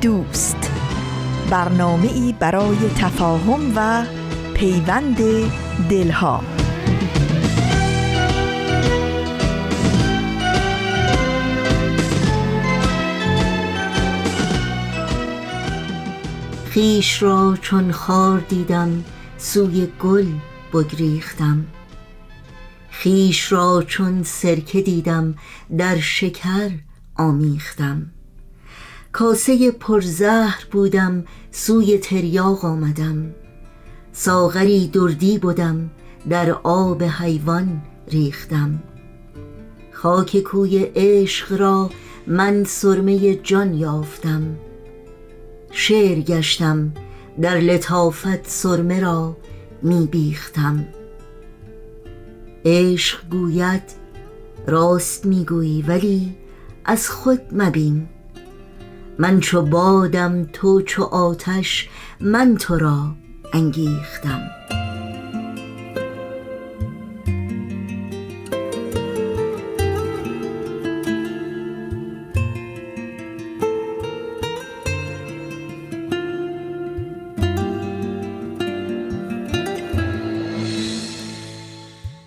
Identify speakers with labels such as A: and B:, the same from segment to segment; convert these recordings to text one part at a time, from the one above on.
A: دوست. برنامه ای برای تفاهم و پیوند دلها.
B: خیش را چون خار دیدم سوی گل بگریختم. خیش را چون سرکه دیدم در شکر آمیختم. کاسه پرزهر بودم سوی تریاق آمدم. ساغری دردی بودم در آب حیوان ریختم. خاک کوی عشق را من سرمه جان یافتم. شعر گشتم در لطافت سرمه را می بیختم. عشق گوید راست می‌گویی ولی از خود مبین. من چو بادم تو چو آتش من تو را انگیختم.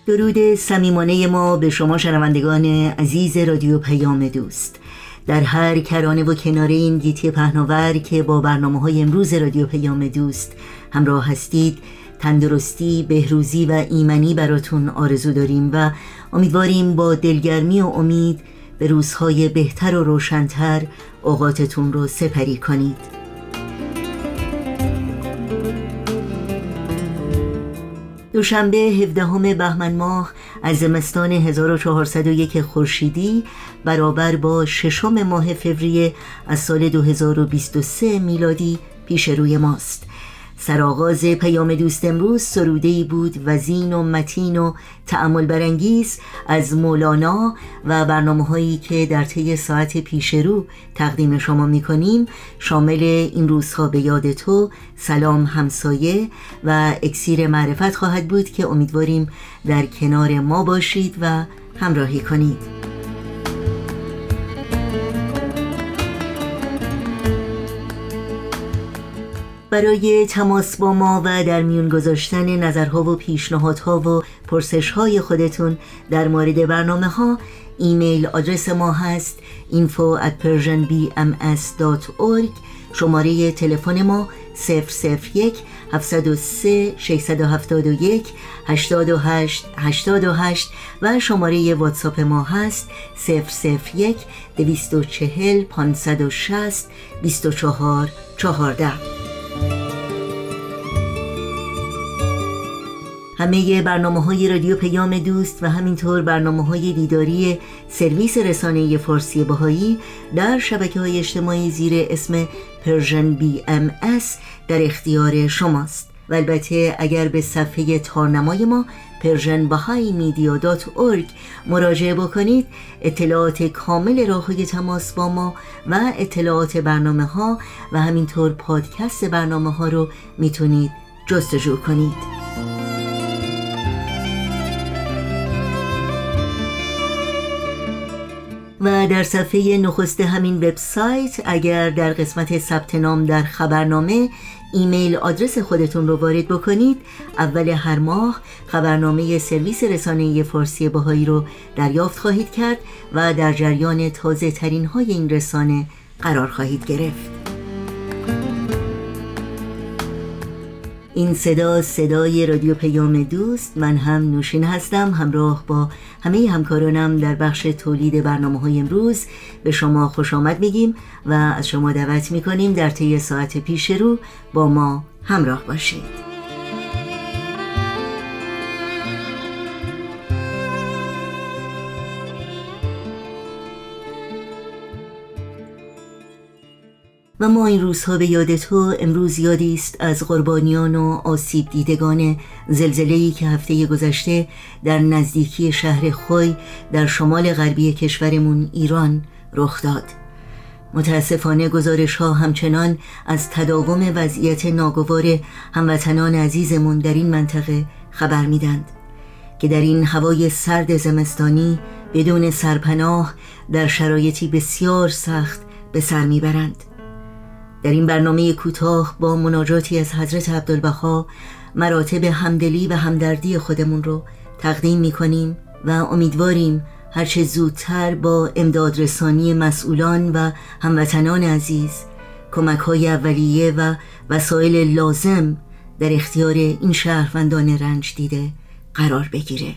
B: درود صمیمانه ما به شما شنوندگان عزیز رادیو پیام دوست. در هر کرانه و کناره این گیتی پهناور که با برنامه های امروز رادیو پیام دوست همراه هستید تندرستی، بهروزی و ایمنی براتون آرزو داریم و امیدواریم با دلگرمی و امید به روزهای بهتر و روشنتر اوقاتتون رو سپری کنید. دوشنبه 17 بهمن ماه از زمستان 1401 خورشیدی برابر با ششم ماه فوریه از سال 2023 میلادی پیش روی ماست. سرآغاز پیام دوست امروز سروده بود وزین و متین و تعمل برانگیز از مولانا و برنامه هایی که در طی ساعت پیش رو تقدیم شما می کنیم شامل این روزها به یاد تو سلام همسایه و اکسیر معرفت خواهد بود که امیدواریم در کنار ما باشید و همراهی کنید. برای تماس با ما و در میون گذاشتن نظرها و پیشنهادها و پرسشهای خودتون در مورد برنامه ها ایمیل آدرس ما هست info at persianbms.org شماره تلفن ما 001 703 671 828 828 و شماره واتساپ ما هست 001 240 560 24 14 همه برنامه های رادیو پیام دوست و همینطور برنامه های دیداری سرویس رسانه فارسی بهایی در شبکه های اجتماعی زیر اسم Persian BMS در اختیار شماست. و البته اگر به صفحه تارنمای ما میدیا مراجعه بکنید. اطلاعات کامل راه های تماس با ما و اطلاعات برنامه ها و همینطور پادکست برنامه ها رو می‌تونید جستجو کنید. و در صفحه نخست همین وبسایت اگر در قسمت ثبت نام در خبرنامه ایمیل آدرس خودتون رو وارد بکنید. اول هر ماه خبرنامه سرویس رسانه فارسی باهایی رو دریافت خواهید کرد و در جریان تازه ترین های این رسانه قرار خواهید گرفت. این صدا صدای رادیو پیام دوست. من هم نوشین هستم همراه با همه همکارانم در بخش تولید برنامه های امروز. به شما خوش آمد میگیم و از شما دعوت می‌کنیم در طی ساعت پیش رو با ما همراه باشید.
C: و ما این روزها به یاد تو امروز یادی است از قربانیان و آسیب دیدگان زلزله‌ای که هفته گذشته در نزدیکی شهر خوی در شمال غربی کشورمون ایران رخ داد. متاسفانه گزارش ها همچنان از تداوم وضعیت ناگوار هموطنان عزیزمون در این منطقه خبر میدند که در این هوای سرد زمستانی بدون سرپناه در شرایطی بسیار سخت به سر می‌برند. در این برنامه کوتاه با مناجاتی از حضرت عبدالبها مراتب همدلی و همدردی خودمون رو تقدیم می‌کنیم و امیدواریم هرچه زودتر با امدادرسانی مسئولان و هموطنان عزیز کمک های اولیه و وسایل لازم در اختیار این شهروندان رنج دیده قرار بگیره.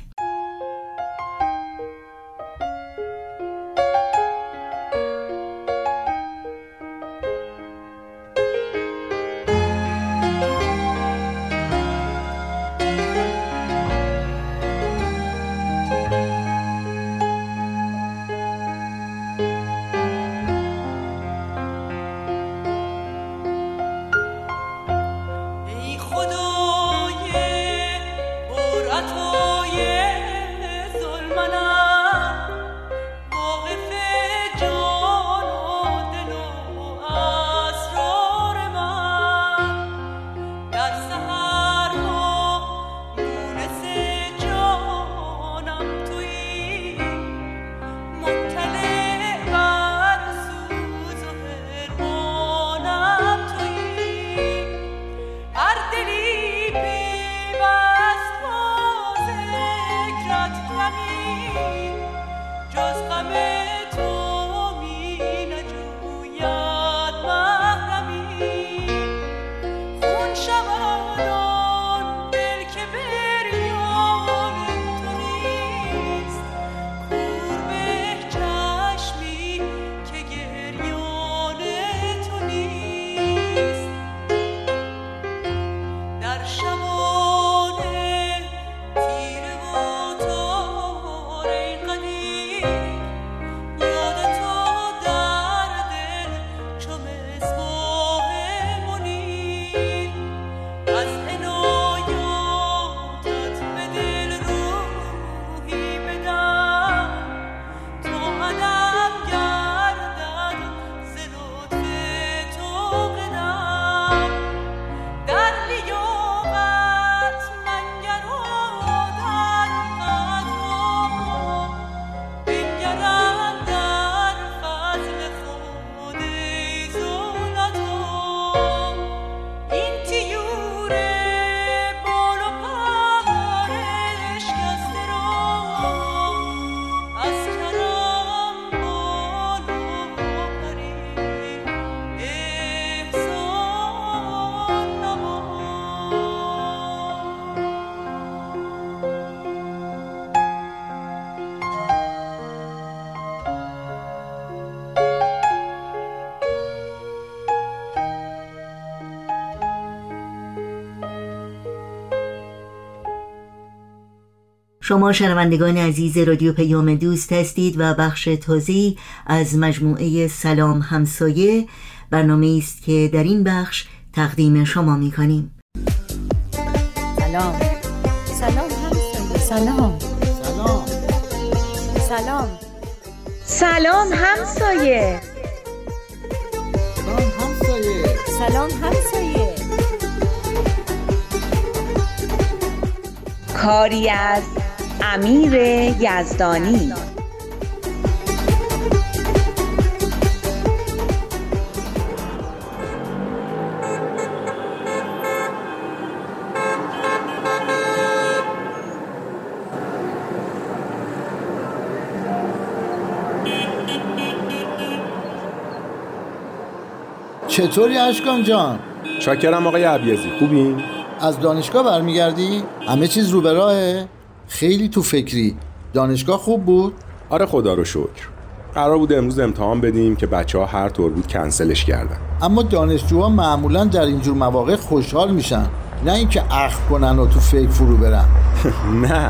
C: شما شنوندگان عزیز رادیو پیام دوست هستید و بخش تازی از مجموعه سلام همسایه برنامه است که در این بخش تقدیم شما می کنیم.
D: سلام. سلام همسایه. سلام سلام. سلام. سلام همسایه.
E: سلام همسایه.
D: سلام همسایه.
F: کاری از امیر یزدانی
E: چطوری اشکان جان؟
G: چاکرم آقای عبیزی خوبین؟
E: از دانشگاه برمیگردی؟ همه چیز رو به راهه؟ خیلی تو فکری دانشگاه خوب بود؟
G: آره خدا رو شکر. قرار بود امروز امتحان بدیم که بچه ها هر طور بود کنسلش کردن.
E: اما دانشجوها معمولا در اینجور مواقع خوشحال میشن نه اینکه اخ کنن و تو فکر فرو برن.
G: نه.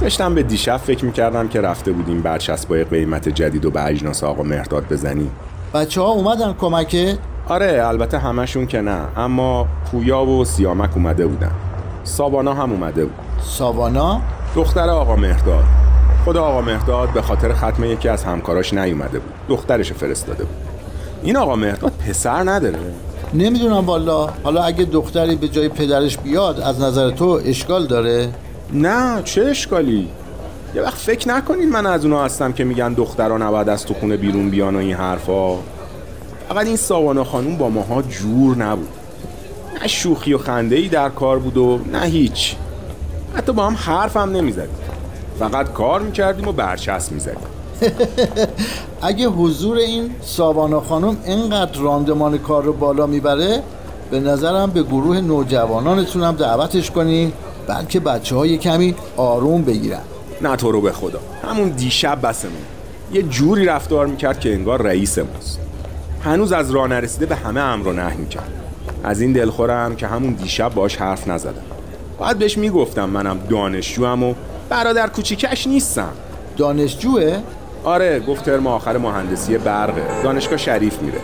G: داشتم به دیشب فکر می‌کردم که رفته بودیم برچسبای قیمت جدید و به اجناس آقا مهداد بزنیم.
E: بچه ها اومدن کمکت؟
G: آره البته همشون که نه اما پویا و سیامک اومده بودن. سابانا هم اومده بود.
E: ساوانا؟
G: دختر آقا مهرداد. خود آقا مهرداد به خاطر ختم یکی از همکاراش نیومده بود. دخترش فرستاده بود. این آقا مهرداد پسر نداره.
E: نمی‌دونم والا. حالا اگه دختری به جای پدرش بیاد از نظر تو اشکال داره؟
G: نه چه اشکالی؟ یه وقت فکر نکنین من از اونا هستم که میگن دخترها نباید از تو خونه بیرون بیان و این حرفا. فقط این ساوانا خانوم با ماها جور نبود. نه شوخی و خنده ای در کار بود و نه هیچ. حتی با هم حرف هم نمی‌زدیم فقط کار می‌کردیم و برچسب می‌زدیم.
E: اگه حضور این ساوانا خانم اینقدر راندمان کار رو بالا می‌بره به نظرم به گروه نوجوانانتون هم دعوتش کنین بلکه بچه های کمی آروم بگیرن.
G: نه تو رو به خدا. همون دیشب بسمون. یه جوری رفتار می‌کرد که انگار رئیس ماست. هنوز از راه نرسیده به همه امر و نهی می‌کرد. از این دلخورم که همون دیشب باش حرف نزدم. باید بهش می‌گفتم منم دانشجوم و برادر کوچیکش نیستم.
E: دانشجوه؟
G: آره گفت ترم آخر مهندسی برقه. دانشگاه شریف میره.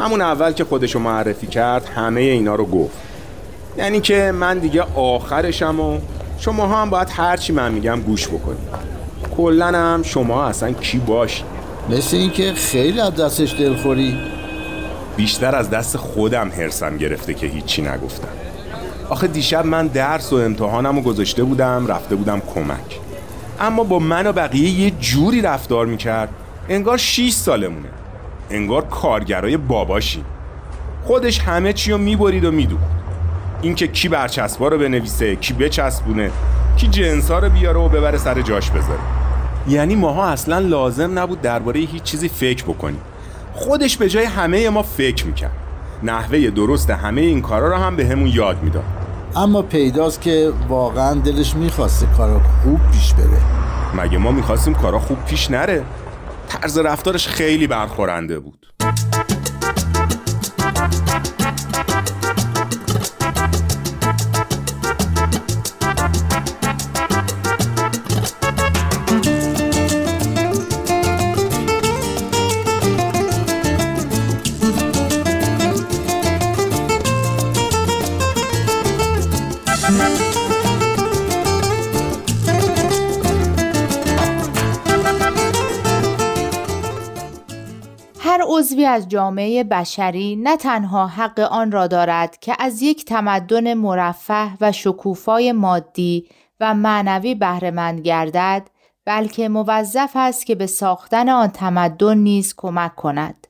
G: همون اول که خودشو معرفی کرد همه اینا رو گفت. یعنی که من دیگه آخرشم و شما هم باید هرچی من میگم گوش بکنید. کلن هم شما اصلا کی باشی؟
E: مثل اینکه خیلی از دستش دلخوری.
G: بیشتر از دست خودم هرسم گرفته که هیچی نگفتم. آخه دیشب من درس و امتحانم رو گذاشته بودم رفته بودم کمک. اما با من و بقیه یه جوری رفتار می‌کرد انگار 6 سالمونه. انگار کارگرای باباشی. خودش همه چی رو می‌برید و میدوخت. اینکه کی برچسبا رو بنویسه کی بچسبونه کی جنسا رو بیاره و ببره سر جاش بذاره. یعنی ماها اصلا لازم نبود درباره هیچ چیزی فکر بکنیم. خودش به جای همه ما فکر می‌کرد. نحوه درست همه این کارا رو هم به همون یاد می‌داد.
E: اما پیداست که واقعا دلش می‌خواسته کارا خوب پیش بره.
G: مگه ما می‌خواستیم کارا خوب پیش نره؟ طرز رفتارش خیلی برخورنده بود.
H: عضوی از جامعه بشری نه تنها حق آن را دارد که از یک تمدن مرفه و شکوفای مادی و معنوی بهرهمند گردد بلکه موظف است که به ساختن آن تمدن نیز کمک کند.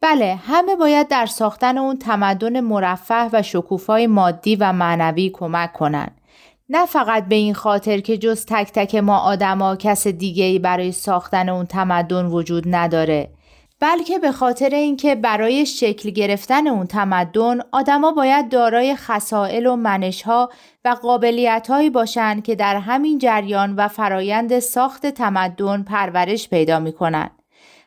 H: بله همه باید در ساختن اون تمدن مرفه و شکوفای مادی و معنوی کمک کنند. نه فقط به این خاطر که جز تک تک ما آدما کس دیگه ای برای ساختن اون تمدن وجود نداره. بلکه به خاطر اینکه برای شکل گرفتن اون تمدن آدما باید دارای خصائل و منشها و قابلیتهایی باشند که در همین جریان و فرایند ساخت تمدن پرورش پیدا می‌کنن.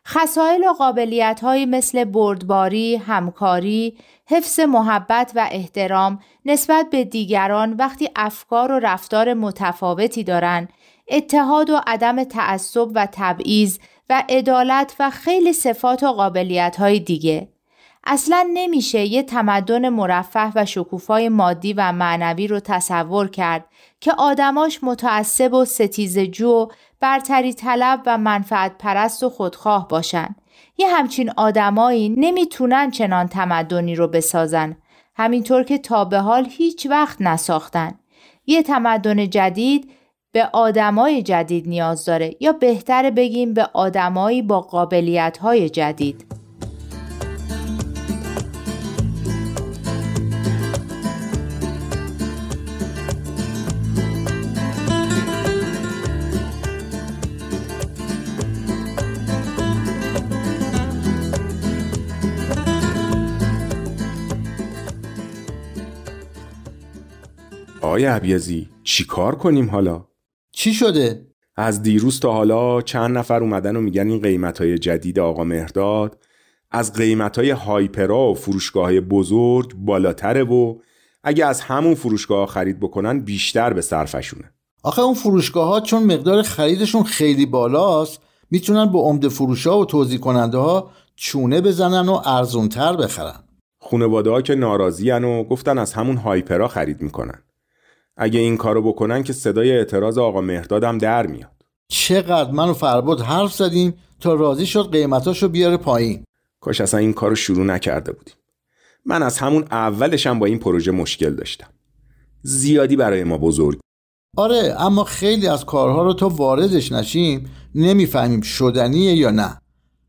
H: خصائل و قابلیتهایی مثل بردباری، همکاری، حفظ محبت و احترام نسبت به دیگران وقتی افکار و رفتار متفاوتی دارند، اتحاد و عدم تعصب و تبعیض و عدالت و خیلی صفات و قابلیت های دیگه. اصلا نمیشه یه تمدن مرفه و شکوفای مادی و معنوی رو تصور کرد که آدماش متعصب و ستیزجو و برتری طلب و منفعت پرست و خودخواه باشن. یه همچین آدمایی نمی‌تونن چنان تمدنی رو بسازن. همینطور که تا به حال هیچ وقت نساختن. یه تمدن جدید به آدمای جدید نیاز داره یا بهتر بگیم به آدمایی با قابلیت های جدید
G: آقای عبیزی چی کار کنیم حالا؟
E: چی شده؟
G: از دیروز تا حالا چند نفر اومدن و میگن این قیمت های جدید آقا مهرداد از قیمت های هایپرا و فروشگاه های بزرگ بالاتره و اگه از همون فروشگاه خرید بکنن بیشتر به صرفشونه.
E: آخه اون فروشگاه ها چون مقدار خریدشون خیلی بالاست می‌تونن با عمده فروش ها و توضیح کننده ها چونه بزنن و ارزونتر بخرن.
G: خانواده ها که ناراضی و گفتن از همون هایپرا خرید می‌کنن. اگه این کارو بکنن که صدای اعتراض آقا مهردادم در میاد.
E: چقدر من و فرباد حرف زدیم تا راضی شد قیمتاشو بیاره پایین.
G: کاش اصلا این کارو شروع نکرده بودیم. من از همون اولشم با این پروژه مشکل داشتم. زیادی برای ما بزرگ.
E: آره اما خیلی از کارها رو تا واردش نشیم نمی‌فهمیم شدنیه یا نه.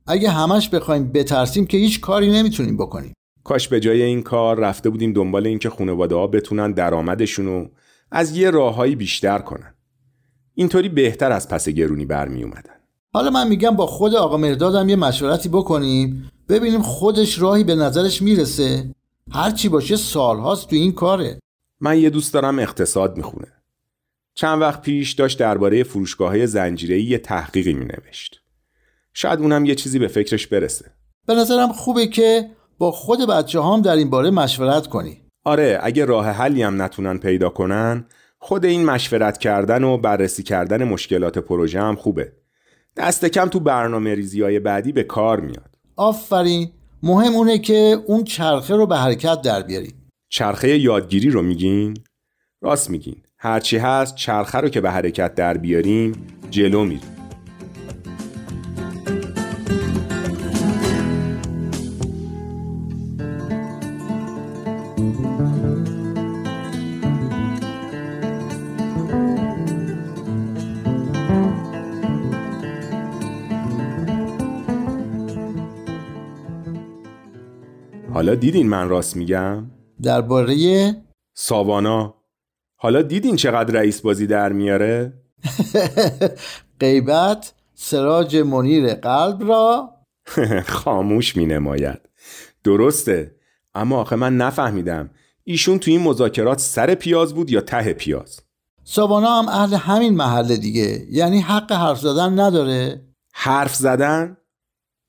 E: اگه همش بخوایم بترسیم که هیچ کاری نمی‌تونیم بکنیم.
G: کاش به جای این کار رفته بودیم دنبال اینکه خانواده ها بتونن درآمدشون رو از یه راههایی بیشتر کنن. اینطوری بهتر از پس گرونی برمی اومدن
E: حالا من میگم با خود آقا مردادم یه مشورتی بکنیم. ببینیم خودش راهی به نظرش می‌رسه. هرچی باشه سالهاست تو این کاره.
G: من یه دوست دارم اقتصاد می‌خونه. چند وقت پیش داشت درباره فروشگاه زنجیره‌ای یه تحقیقی مینوشت. شاید اونم یه چیزی به فکرش برسه.
E: به نظرم خوبه که با خود بچه هم در این باره مشورت کنی.
G: آره اگه راه حلی هم نتونن پیدا کنن خود این مشورت کردن و بررسی کردن مشکلات پروژه هم خوبه. دست کم تو برنامه ریزی های بعدی به کار میاد.
E: آفرین. مهم اونه که اون چرخه رو به حرکت در بیاریم.
G: چرخه یادگیری رو میگین؟ راست میگین. هرچی هست چرخه رو که به حرکت در بیاریم جلو میریم. حالا دیدین من راست میگم؟
E: درباره
G: ساوانا. حالا دیدین چقدر رئیس بازی در میاره؟
E: غیبت سراج منیر قلب را؟
G: خاموش می نماید. درسته. اما آخه من نفهمیدم. ایشون تو این مذاکرات سر پیاز بود یا ته پیاز؟
E: ساوانا هم اهل همین محله دیگه. یعنی حق حرف زدن نداره.
G: حرف زدن؟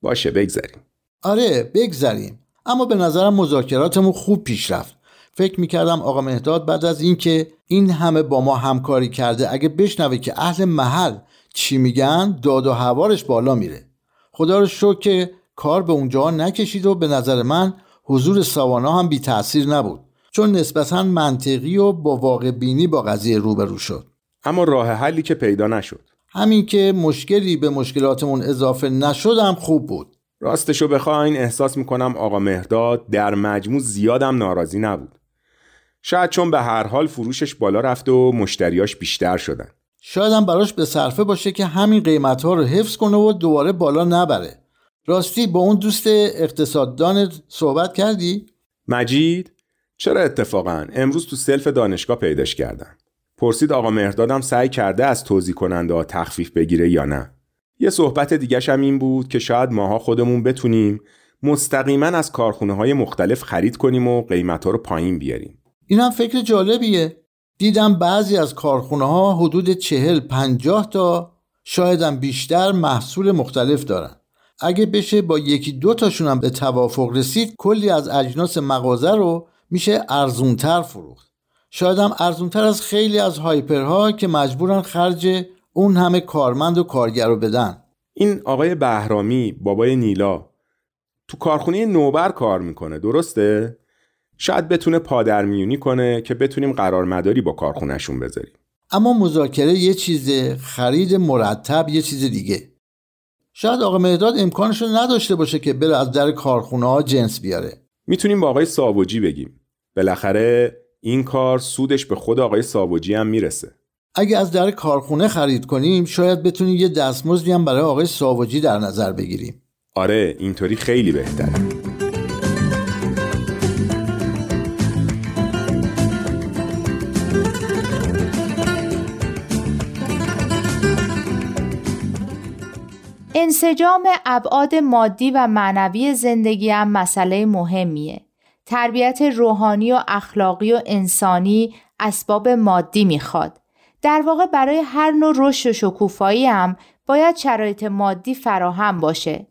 G: باشه بگذاریم.
E: آره بگذریم اما به نظرم مذاکراتمون خوب پیش رفت. فکر می‌کردم آقا مهداد بعد از اینکه این همه با ما همکاری کرده اگه بشنوه که اهل محل چی میگن داد و هوارش بالا میره. خدا رو شکر که کار به اونجا نکشید و به نظر من حضور سوانا هم بی تاثیر نبود. چون نسبتا منطقی و با واقع بینی با قضیه روبرو شد.
G: اما راه حلی که پیدا نشد.
E: همین که مشکلی به مشکلاتمون اضافه نشدم خوب بود.
G: راستشو بخواین احساس می‌کنم آقا مهداد در مجموع زیادم ناراضی نبود. شاید چون به هر حال فروشش بالا رفت و مشتریاش بیشتر شدن.
E: شاید هم براش به صرفه باشه که همین قیمت ها رو حفظ کنه و دوباره بالا نبره. راستی با اون دوست اقتصاددان صحبت کردی؟
G: مجید؟ چرا اتفاقا؟ امروز تو سلف دانشگاه پیداش کردم پرسید آقا مهردادم سعی کرده از توضیح کننده ها تخفیف بگیره یا نه. یه صحبت دیگه هم این بود که شاید ماها خودمون بتونیم مستقیما از کارخونه های مختلف خرید کنیم و قیمت ها رو پایین بیاریم.
E: این هم فکر جالبیه. دیدم بعضی از کارخونه ها حدود چهل پنجاه تا شایدم بیشتر محصول مختلف دارن. اگه بشه با یکی دو تاشون هم به توافق رسید کلی از اجناس مغازه رو میشه ارزونتر فروخت. شاید هم ارزونتر از خیلی از هایپرها که مجبورن خرج اون همه کارمند و کارگر رو بدن.
G: این آقای بهرامی بابای نیلا تو کارخونه نوبر کار می‌کنه درسته؟ شاید بتونه پادرمیونی کنه که بتونیم قرار مداری با کارخونهشون بذاریم.
E: اما مذاکره یه چیزه خرید مرتب یه چیز دیگه. شاید آقا مهداد امکانش رو نداشته باشه که بره از در کارخونه ها جنس بیاره.
G: می‌تونیم با آقای ساوجی بگیم. بالاخره این کار سودش به خود آقای ساوجی هم می‌رسه.
E: اگه از در کارخونه خرید کنیم شاید بتونیم یه دستمزدی هم برای آقای ساوجی در نظر بگیریم
G: آره اینطوری خیلی بهتره
H: انسجام ابعاد مادی و معنوی زندگی هم مسئله مهمیه. تربیت روحانی و اخلاقی و انسانی اسباب مادی می‌خواد. در واقع برای هر نوع رشد و شکوفایی هم باید شرایط مادی فراهم باشه.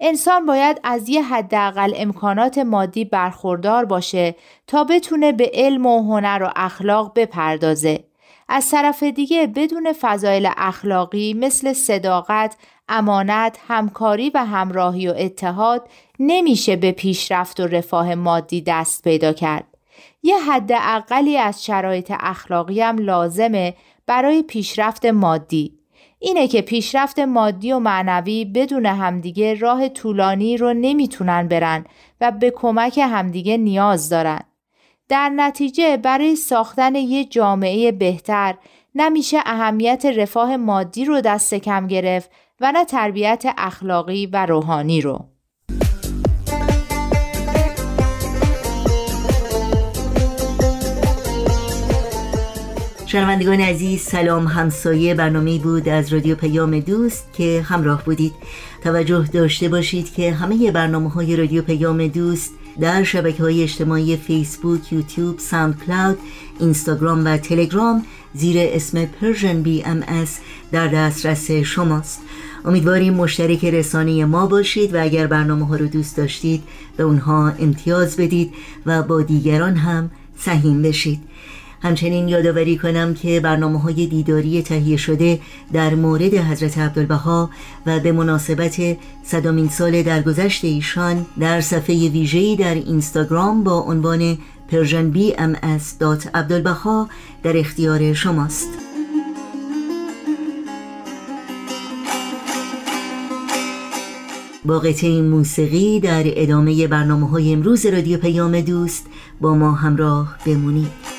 H: انسان باید از یه حداقل امکانات مادی برخوردار باشه تا بتونه به علم و هنر و اخلاق بپردازه. از طرف دیگه بدون فضایل اخلاقی مثل صداقت، امانت، همکاری و همراهی و اتحاد نمیشه به پیشرفت و رفاه مادی دست پیدا کرد. یه حد اقلی از شرایط اخلاقی هم لازمه برای پیشرفت مادی. اینه که پیشرفت مادی و معنوی بدون همدیگه راه طولانی رو نمی‌تونن برن و به کمک همدیگه نیاز دارن. در نتیجه برای ساختن یه جامعه بهتر نمیشه اهمیت رفاه مادی رو دست کم گرفت و نه تربیت اخلاقی و روحانی رو.
B: شنوندگان عزیز سلام. همسایه برنامه بود از رادیو پیام دوست که همراه بودید. توجه داشته باشید که همه برنامه های رادیو پیام دوست در شبکه های اجتماعی فیسبوک، یوتیوب، ساوند کلاود، اینستاگرام و تلگرام زیر اسم ام اس در دسترس شماست. امیدواریم مشترک رسانه ما باشید و اگر برنامه ها رو دوست داشتید به اونها امتیاز بدید و با دیگران هم سهیم بشید. همچنین یادآوری کنم که برنامه های دیداری تهیه شده در مورد حضرت عبدالبها و به مناسبت صدامین سال درگذشت ایشان در صفحه ویژه‌ای در اینستاگرام با عنوان پرژن بی ام عبدالبها در اختیار شماست. با قطعه موسیقی در ادامه برنامه های امروز رادیو پیام دوست با ما همراه بمونید.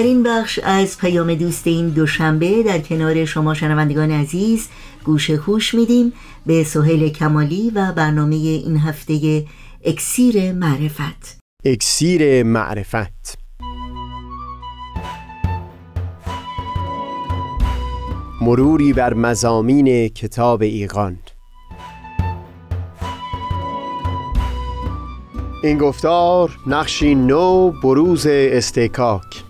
B: در این بخش از پیام دوست این دوشنبه در کنار شما شنوندگان عزیز گوش خوش میدیم به سهیل کمالی و برنامه این هفته اکسیر معرفت.
I: اکسیر معرفت. مروری بر مزامین کتاب ایقان. این گفتار نقشی نو بروز استکاک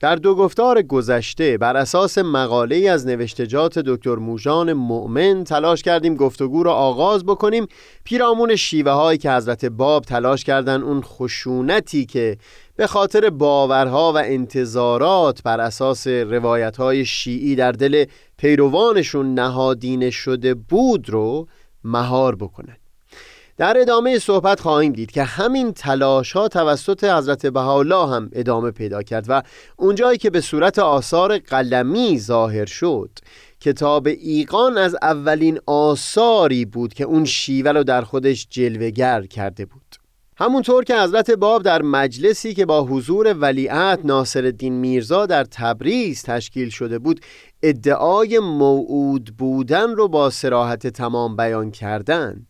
I: در دو گفتار گذشته بر اساس مقاله از نوشتجات دکتر موژان مؤمن تلاش کردیم گفتگو را آغاز بکنیم. پیرامون شیوه هایی که حضرت باب تلاش کردن اون خشونتی که به خاطر باورها و انتظارات بر اساس روایت های شیعی در دل پیروانشون نهادینه شده بود رو مهار بکنن در ادامه صحبت خواهیم دید که همین تلاش ها توسط حضرت بهاءالله هم ادامه پیدا کرد و اونجایی که به صورت آثار قلمی ظاهر شد کتاب ایقان از اولین آثاری بود که اون شیوه رو در خودش جلوگر کرده بود. همونطور که حضرت باب در مجلسی که با حضور ولیعت ناصر الدین میرزا در تبریز تشکیل شده بود ادعای موعود بودن رو با سراحت تمام بیان کردن.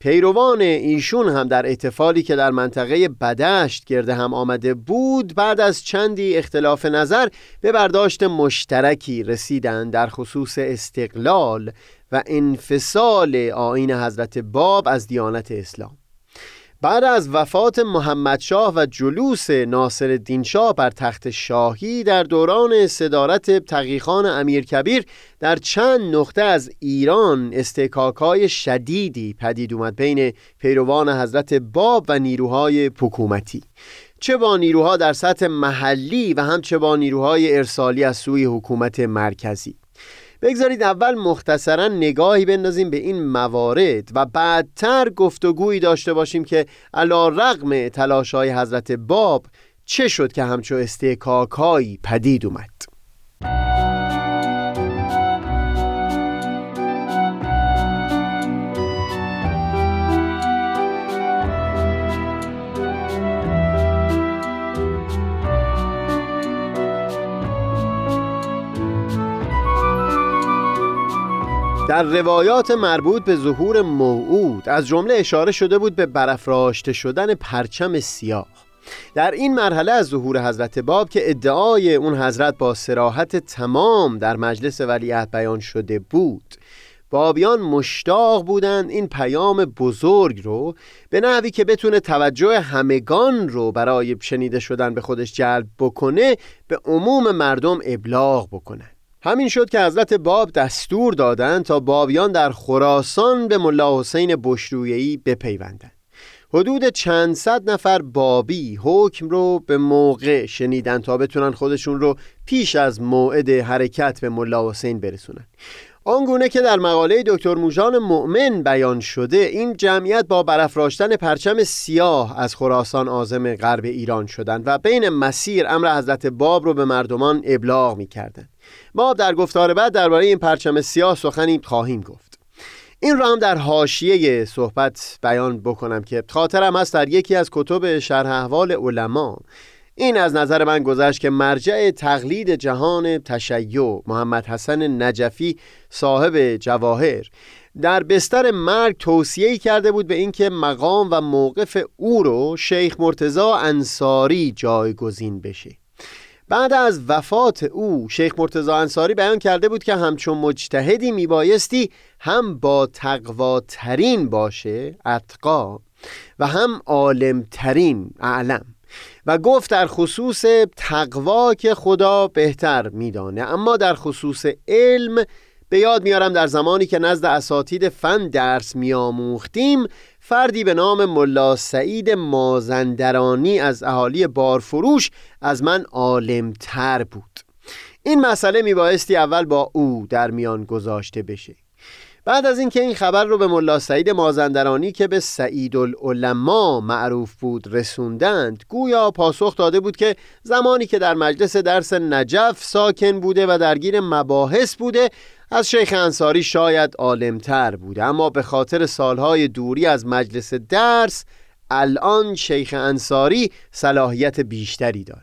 I: پیروان ایشون هم در احتفالی که در منطقه بدشت گرده هم آمده بود بعد از چندی اختلاف نظر به برداشت مشترکی رسیدند در خصوص استقلال و انفصال آین حضرت باب از دیانت اسلام. بعد از وفات محمدشاه و جلوس ناصر شاه بر تخت شاهی در دوران صدارت تقیخان امیر کبیر در چند نقطه از ایران استکاکای شدیدی پدید اومد بین پیروان حضرت باب و نیروهای حکومتی. چه با نیروها در سطح محلی و هم چه با نیروهای ارسالی از سوی حکومت مرکزی. بگذارید اول مختصرا نگاهی بندازیم به این موارد و بعدتر گفتگویی داشته باشیم که علا رقم تلاش های حضرت باب چه شد که همچو استحکاکایی پدید اومد. در روایات مربوط به ظهور موعود از جمله اشاره شده بود به برافراشته شدن پرچم سیاه. در این مرحله از ظهور حضرت باب که ادعای اون حضرت با سراحت تمام در مجلس ولیعت بیان شده بود. بابیان مشتاق بودند این پیام بزرگ رو به نحوی که بتونه توجه همگان رو برای شنیده شدن به خودش جلب بکنه به عموم مردم ابلاغ بکنه همین شد که حضرت باب دستور دادند تا بابیان در خراسان به ملا حسین بشرویهی بپیوندند حدود چند صد نفر بابی حکم رو به موقع شنیدن تا بتونن خودشون رو پیش از موعد حرکت به ملا حسین برسونن آنگونه که در مقاله دکتر موژان مؤمن بیان شده این جمعیت با برافراشتن پرچم سیاه از خراسان آزم غرب ایران شدند و بین مسیر امر حضرت باب رو به مردمان ابلاغ می کردن. ما در گفتار بعد درباره این پرچم سیاه سخنی خواهیم گفت. این را هم در حاشیه صحبت بیان بکنم که خاطرم هست در یکی از کتب شرح احوال علما. این از نظر من گذشت که مرجع تقلید جهان تشیع محمد حسن نجفی صاحب جواهر در بستر مرگ توصیه کرده بود به اینکه مقام و موقف او رو شیخ مرتزا انصاری جایگزین بشه. بعد از وفات او شیخ مرتزا انصاری بیان کرده بود که همچون مجتهدی میبایستی هم با تقواترین باشه اتقا و هم عالمترین اعلم. و گفت در خصوص تقوا که خدا بهتر میدانه. اما در خصوص علم به یاد میارم در زمانی که نزد اساتید فن درس میآموختیم فردی به نام ملا سعید مازندرانی از اهالی بارفروش از من عالمتر بود. این مسئله میبایستی اول با او در میان گذاشته بشه. بعد از اینکه این خبر رو به ملا سعید مازندرانی که به سعید العلماء معروف بود رسوندند گویا پاسخ داده بود که زمانی که در مجلس درس نجف ساکن بوده و درگیر مباحث بوده از شیخ انصاری شاید عالمتر بوده اما به خاطر سالهای دوری از مجلس درس الان شیخ انصاری صلاحیت بیشتری داره.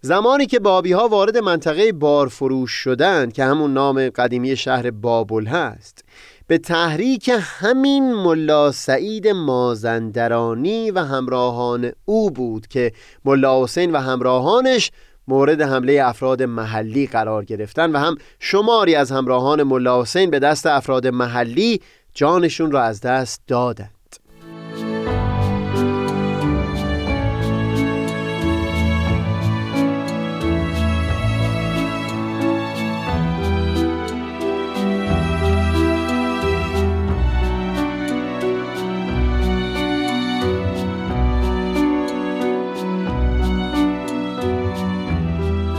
I: زمانی که بابی ها وارد منطقه بارفروش شدند که همون نام قدیمی شهر بابل هست به تحریک همین ملا سعید مازندرانی و همراهان او بود که ملا حسین و همراهانش مورد حمله افراد محلی قرار گرفتن و هم شماری از همراهان ملا حسین به دست افراد محلی جانشون را از دست دادند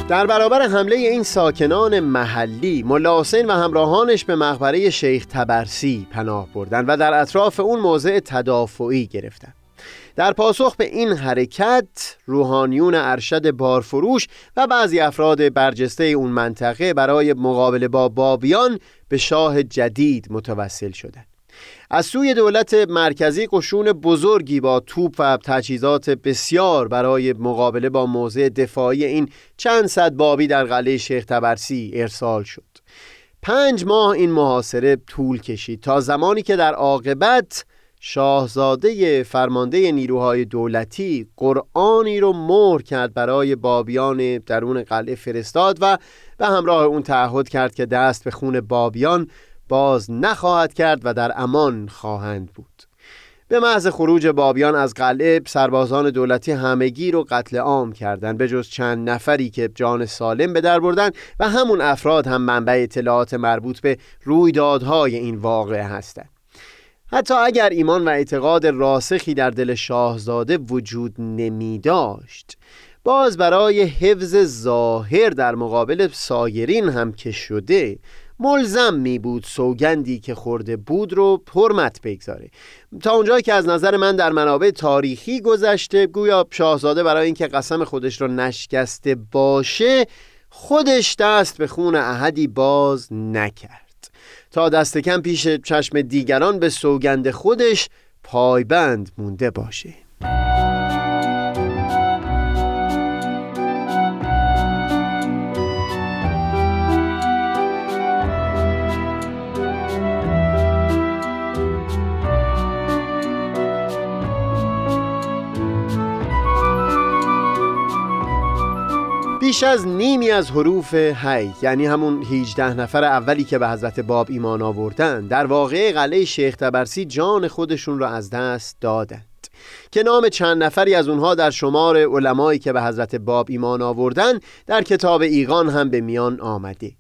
I: در برابر حمله این ساکنان محلی ملا حسین و همراهانش به مقبره شیخ تبرسی پناه بردن و در اطراف اون موضع تدافعی گرفتن. در پاسخ به این حرکت روحانیون ارشد بارفروش و بعضی افراد برجسته اون منطقه برای مقابله با بابیان به شاه جدید متوسل شدند. از سوی دولت مرکزی قشون بزرگی با توپ و تجهیزات بسیار برای مقابله با موضع دفاعی این چند صد بابی در قلعه شیخ تبرسی ارسال شد. پنج ماه این محاصره طول کشید تا زمانی که در عاقبت شاهزاده فرمانده نیروهای دولتی قرآنی رو مهر کرد برای بابیان درون قلعه فرستاد و به همراه اون تعهد کرد که دست به خون بابیان باز نخواهد کرد و در امان خواهند بود. به محض خروج بابیان از قلعه سربازان دولتی همگی رو قتل عام کردند به جز چند نفری که جان سالم به در بردن و همون افراد هم منبع اطلاعات مربوط به رویدادهای این واقعه هستند. حتی اگر ایمان و اعتقاد راسخی در دل شاهزاده وجود نمی داشت باز برای حفظ ظاهر در مقابل سایرین هم که شده ملزم می بود سوگندی که خورده بود رو حرمت بگذاره. تا اونجایی که از نظر من در منابع تاریخی گذشته گویا شاهزاده برای اینکه قسم خودش رو نشکسته باشه خودش دست به خون احدی باز نکرد. تا دست کم پیش چشم دیگران به سوگند خودش پایبند مونده باشه. بیش از نیمی از حروف هی یعنی همون 18 نفر اولی که به حضرت باب ایمان آوردن در واقع قلعه شیخ تبرسی جان خودشون را از دست دادند. که نام چند نفری از اونها در شمار علمایی که به حضرت باب ایمان آوردن در کتاب ایقان هم به میان آمده.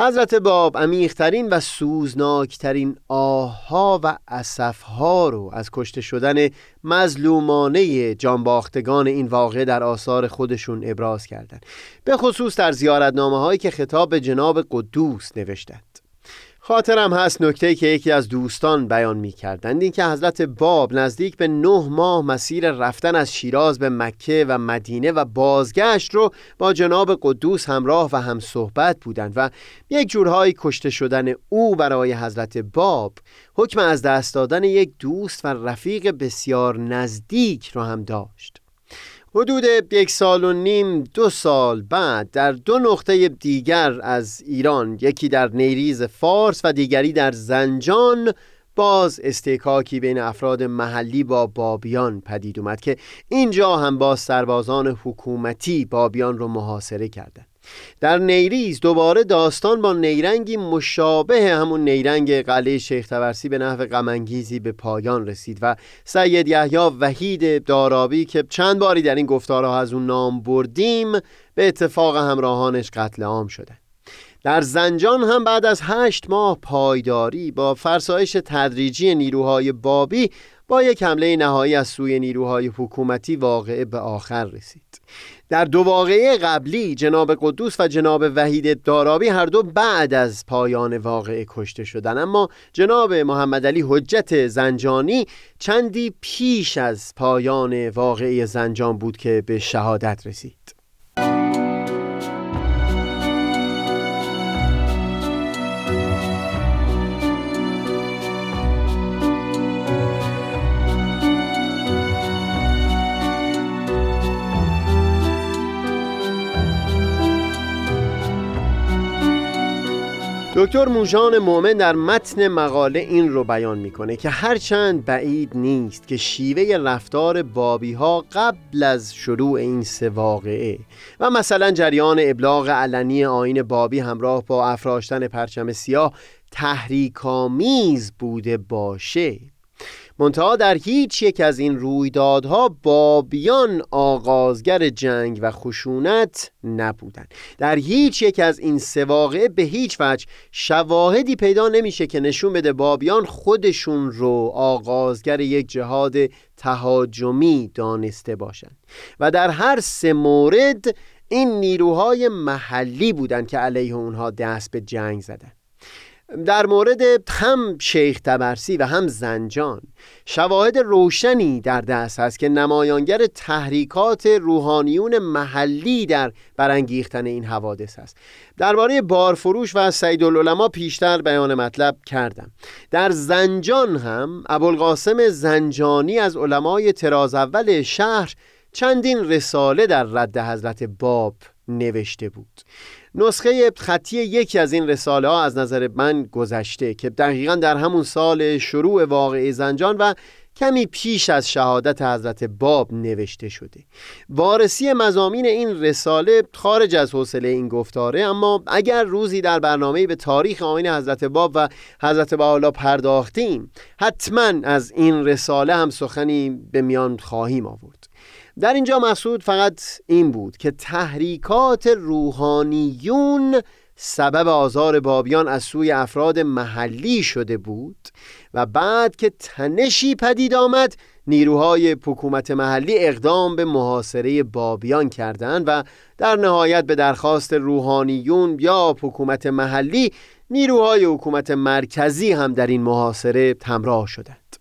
I: حضرت باب عمیقترین و سوزناکترین آها و اسفها رو از کشته شدن مظلومانه جانباختگان این واقع در آثار خودشون ابراز کردند. به خصوص در زیارتنامه هایی که خطاب به جناب قدوس نوشتند. خاطرم هست نکته که یکی از دوستان بیان می کردند این که حضرت باب نزدیک به نه ماه مسیر رفتن از شیراز به مکه و مدینه و بازگشت رو با جناب قدوس همراه و هم صحبت بودند و یک جورهای کشته شدن او برای حضرت باب حکم از دست دادن یک دوست و رفیق بسیار نزدیک رو هم داشت. حدود یک سال و نیم دو سال بعد در دو نقطه دیگر از ایران یکی در نیریز فارس و دیگری در زنجان باز استکاکی بین افراد محلی با بابیان پدید اومد که اینجا هم با سربازان حکومتی بابیان رو محاصره کردند در نیریز دوباره داستان با نیرنگی مشابه همون نیرنگ قلعه شیخ تورسی به نحو غمانگیزی به پایان رسید و سید یحیی وحید دارابی که چند باری در این گفتارها از اون نام بردیم به اتفاق همراهانش قتل عام شده. در زنجان هم بعد از هشت ماه پایداری با فرسایش تدریجی نیروهای بابی با یک حمله نهایی از سوی نیروهای حکومتی واقعه به آخر رسید. در دو واقعه قبلی جناب قدوس و جناب وحید دارابی هر دو بعد از پایان واقعه کشته شدن. اما جناب محمد علی حجت زنجانی چندی پیش از پایان واقعه زنجان بود که به شهادت رسید. دکتر موژان مومن در متن مقاله این رو بیان می‌کنه که هرچند بعید نیست که شیوه رفتار بابی ها قبل از شروع این سه واقعه و مثلا جریان ابلاغ علنی آین بابی همراه با افراشتن پرچم سیاه تحریکامیز بوده باشه. منتها در هیچ یک از این رویدادها بابیان آغازگر جنگ و خشونت نبودند. در هیچ یک از این سه به هیچ وجه شواهدی پیدا نمیشه که نشون بده بابیان خودشون رو آغازگر یک جهاد تهاجمی دانسته باشند. و در هر سه مورد این نیروهای محلی بودند که علیه اونها دست به جنگ زدند. در مورد هم شیخ تبرسی و هم زنجان شواهد روشنی در دست هست که نمایانگر تحریکات روحانیون محلی در برانگیختن این حوادث است. درباره بارفروش و سید العلماء پیشتر بیان مطلب کردم. در زنجان هم ابوالقاسم زنجانی از علمای تراز اول شهر چندین رساله در رد حضرت باب نوشته بود. نسخه خطی یکی از این رساله ها از نظر من گذشته که دقیقا در همون سال شروع واقعی زنجان و کمی پیش از شهادت حضرت باب نوشته شده. وارسی مزامین این رساله خارج از حوصله این گفتاره اما اگر روزی در برنامه به تاریخ آین حضرت باب و حضرت بحالا پرداختیم حتما از این رساله هم سخنی به میان خواهیم آورد. در اینجا مسعود فقط این بود که تحریکات روحانیون سبب آزار بابیان از سوی افراد محلی شده بود و بعد که تنشی پدید آمد نیروهای حکومت محلی اقدام به محاصره بابیان کردند و در نهایت به درخواست روحانیون یا حکومت محلی نیروهای حکومت مرکزی هم در این محاصره همراه شدند.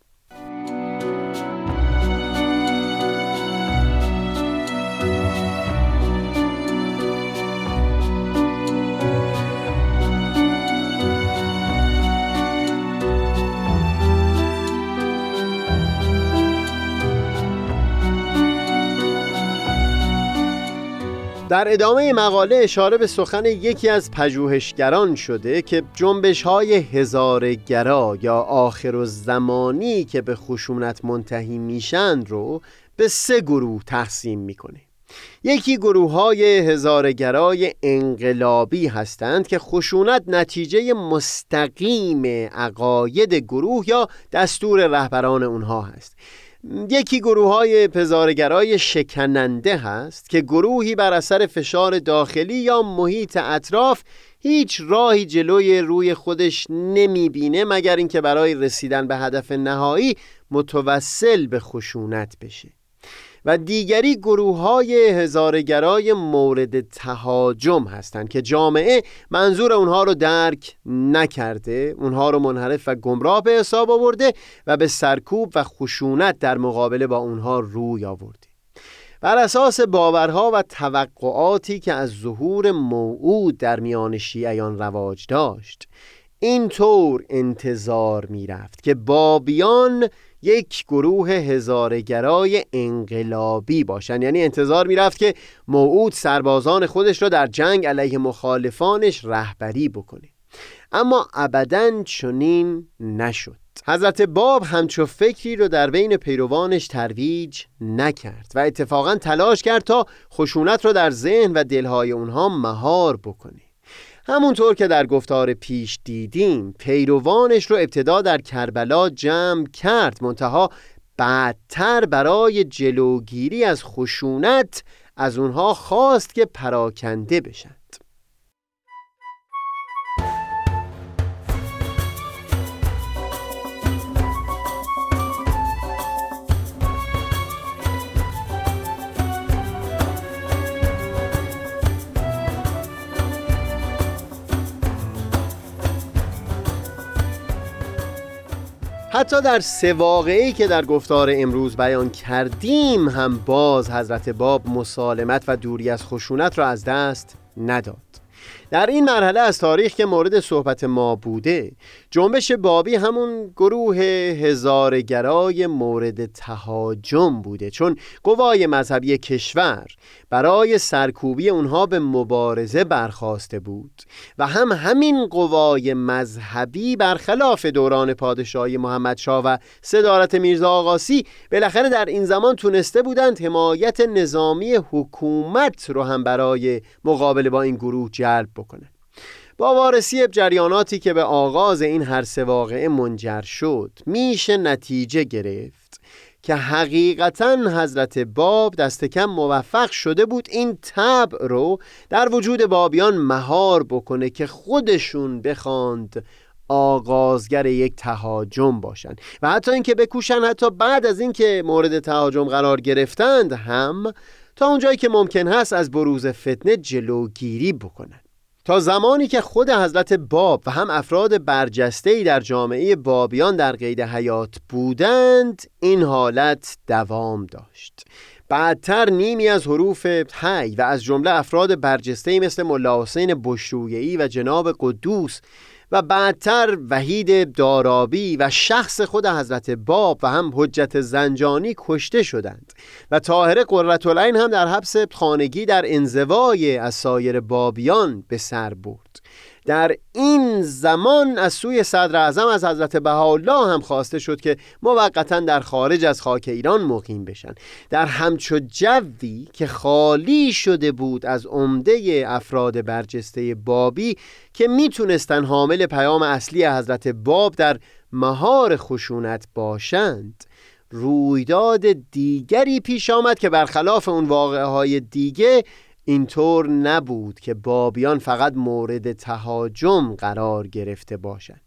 I: در ادامه مقاله اشاره به سخن یکی از پژوهشگران شده که جنبش های هزارگرا یا آخر و زمانی که به خشونت منتهی میشن رو به سه گروه تقسیم می‌کنه. یکی گروه های هزارگرای انقلابی هستند که خشونت نتیجه مستقیم عقاید گروه یا دستور رهبران اونها هست. یکی گروه های پزارگرای شکننده هست که گروهی بر اثر فشار داخلی یا محیط اطراف هیچ راهی جلوی روی خودش نمی‌بینه مگر اینکه برای رسیدن به هدف نهایی متوسل به خشونت بشه. و دیگری گروه های هزارگرای مورد تهاجم هستند که جامعه منظور اونها رو درک نکرده اونها رو منحرف و گمراه به حساب آورده و به سرکوب و خشونت در مقابله با اونها روی آورده. بر اساس باورها و توقعاتی که از ظهور موعود در میان شیعیان رواج داشت اینطور انتظار می‌رفت که بابیان یک گروه هزارگرای انقلابی باشند یعنی انتظار می‌رفت که موعود سربازان خودش را در جنگ علیه مخالفانش رهبری بکنه. اما ابدا چنین نشد. حضرت باب همچو فکری رو در بین پیروانش ترویج نکرد و اتفاقا تلاش کرد تا خشونت را در ذهن و دلهای اونها مهار بکنه. همونطور که در گفتار پیش دیدیم پیروانش رو ابتدا در کربلا جمع کرد منتها بعدتر برای جلوگیری از خشونت از اونها خواست که پراکنده بشن. حتی در سه واقعی که در گفتار امروز بیان کردیم هم باز حضرت باب مسالمت و دوری از خشونت را از دست نداد. در این مرحله از تاریخ که مورد صحبت ما بوده جنبش بابی همون گروه هزارگرای مورد تهاجم بوده. چون قوای مذهبی کشور برای سرکوبی اونها به مبارزه برخواسته بود و هم همین قوای مذهبی برخلاف دوران پادشاهی محمد شا و صدارت میرزا آقاسی بالاخره در این زمان تونسته بودند حمایت نظامی حکومت رو هم برای مقابله با این گروه جلب بکنند با وارسی جریاناتی که به آغاز این هر سه واقعه منجر شد میشه نتیجه گرفت که حقیقتا حضرت باب دست کم موفق شده بود این طبع رو در وجود بابیان مهار بکنه که خودشون بخواند آغازگر یک تهاجم باشند. و حتی اینکه بکوشن حتی بعد از اینکه مورد تهاجم قرار گرفتند هم تا اونجایی که ممکن هست از بروز فتنه جلوگیری بکنند. تا زمانی که خود حضرت باب و هم افراد برجسته در جامعه بابیان در قید حیات بودند این حالت دوام داشت. بعدتر نیمی از حروف حی و از جمله افراد برجسته مثل ملا حسین و جناب قدوس و بعدتر وحید دارابی و شخص خود حضرت باب و هم حجت زنجانی کشته شدند و طاهره قررتالعین هم در حبس خانگی در انزوای از سایر بابیان به سر برد. در این زمان از سوی صدر اعظم از حضرت بهاءالله هم خواسته شد که موقتا در خارج از خاک ایران مقیم بشن. در همچو جوی که خالی شده بود از عمده افراد برجسته بابی که می‌تونستن حامل پیام اصلی حضرت باب در مهار خشونت باشند رویداد دیگری پیش آمد که برخلاف اون واقعه های دیگه اینطور نبود که بابیان فقط مورد تهاجم قرار گرفته باشند.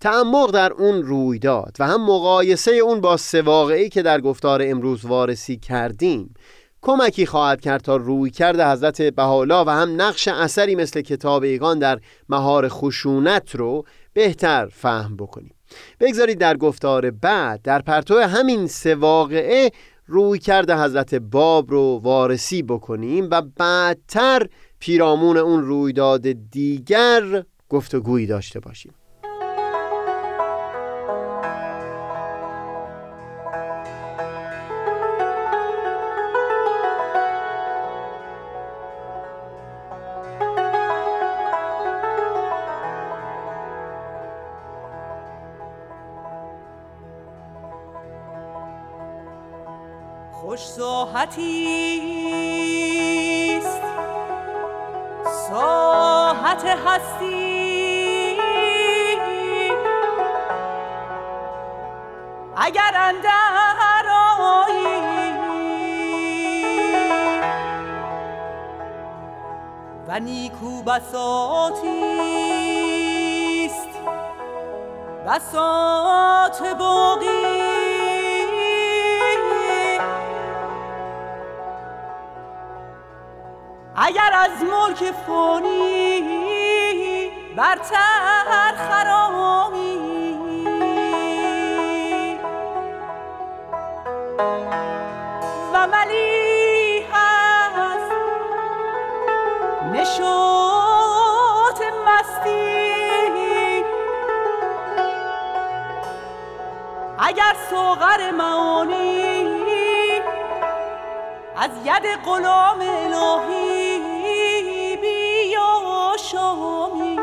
I: تعمق در اون رویداد و هم مقایسه اون با سه واقعی که در گفتار امروز وارسی کردیم کمکی خواهد کرد تا روی کرده حضرت بهالا و هم نقش اثری مثل کتاب ایگان در مهار خشونت رو بهتر فهم بکنیم. بگذارید در گفتار بعد در پرتو همین سه واقعه روی کرده حضرت باب رو وارسی بکنیم و بعدتر پیرامون اون رویداد دیگر گفتگویی داشته باشیم.
C: Fatih. نشاط مستی. اگر سوغر معانی از ید غلام الهی شامی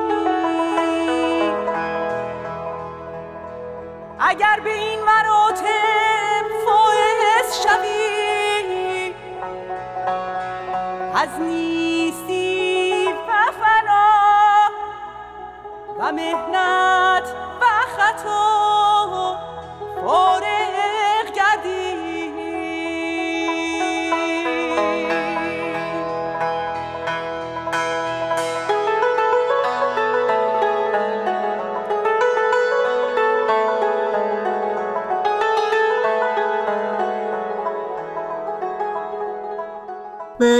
C: اگر به این مراتب فائز شوی از نیستی مهنت و خطا.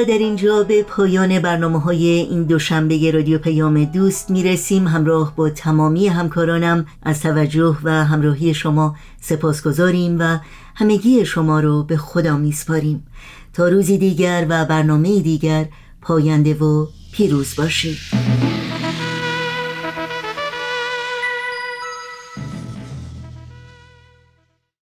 B: در اینجا به پایان برنامه های این دوشنبه رادیو پیام دوست می‌رسیم. همراه با تمامی همکارانم از توجه و همراهی شما سپاسگزاریم و همگی شما رو به خدا میسپاریم. تا روزی دیگر و برنامه دیگر پاینده و پیروز باشید.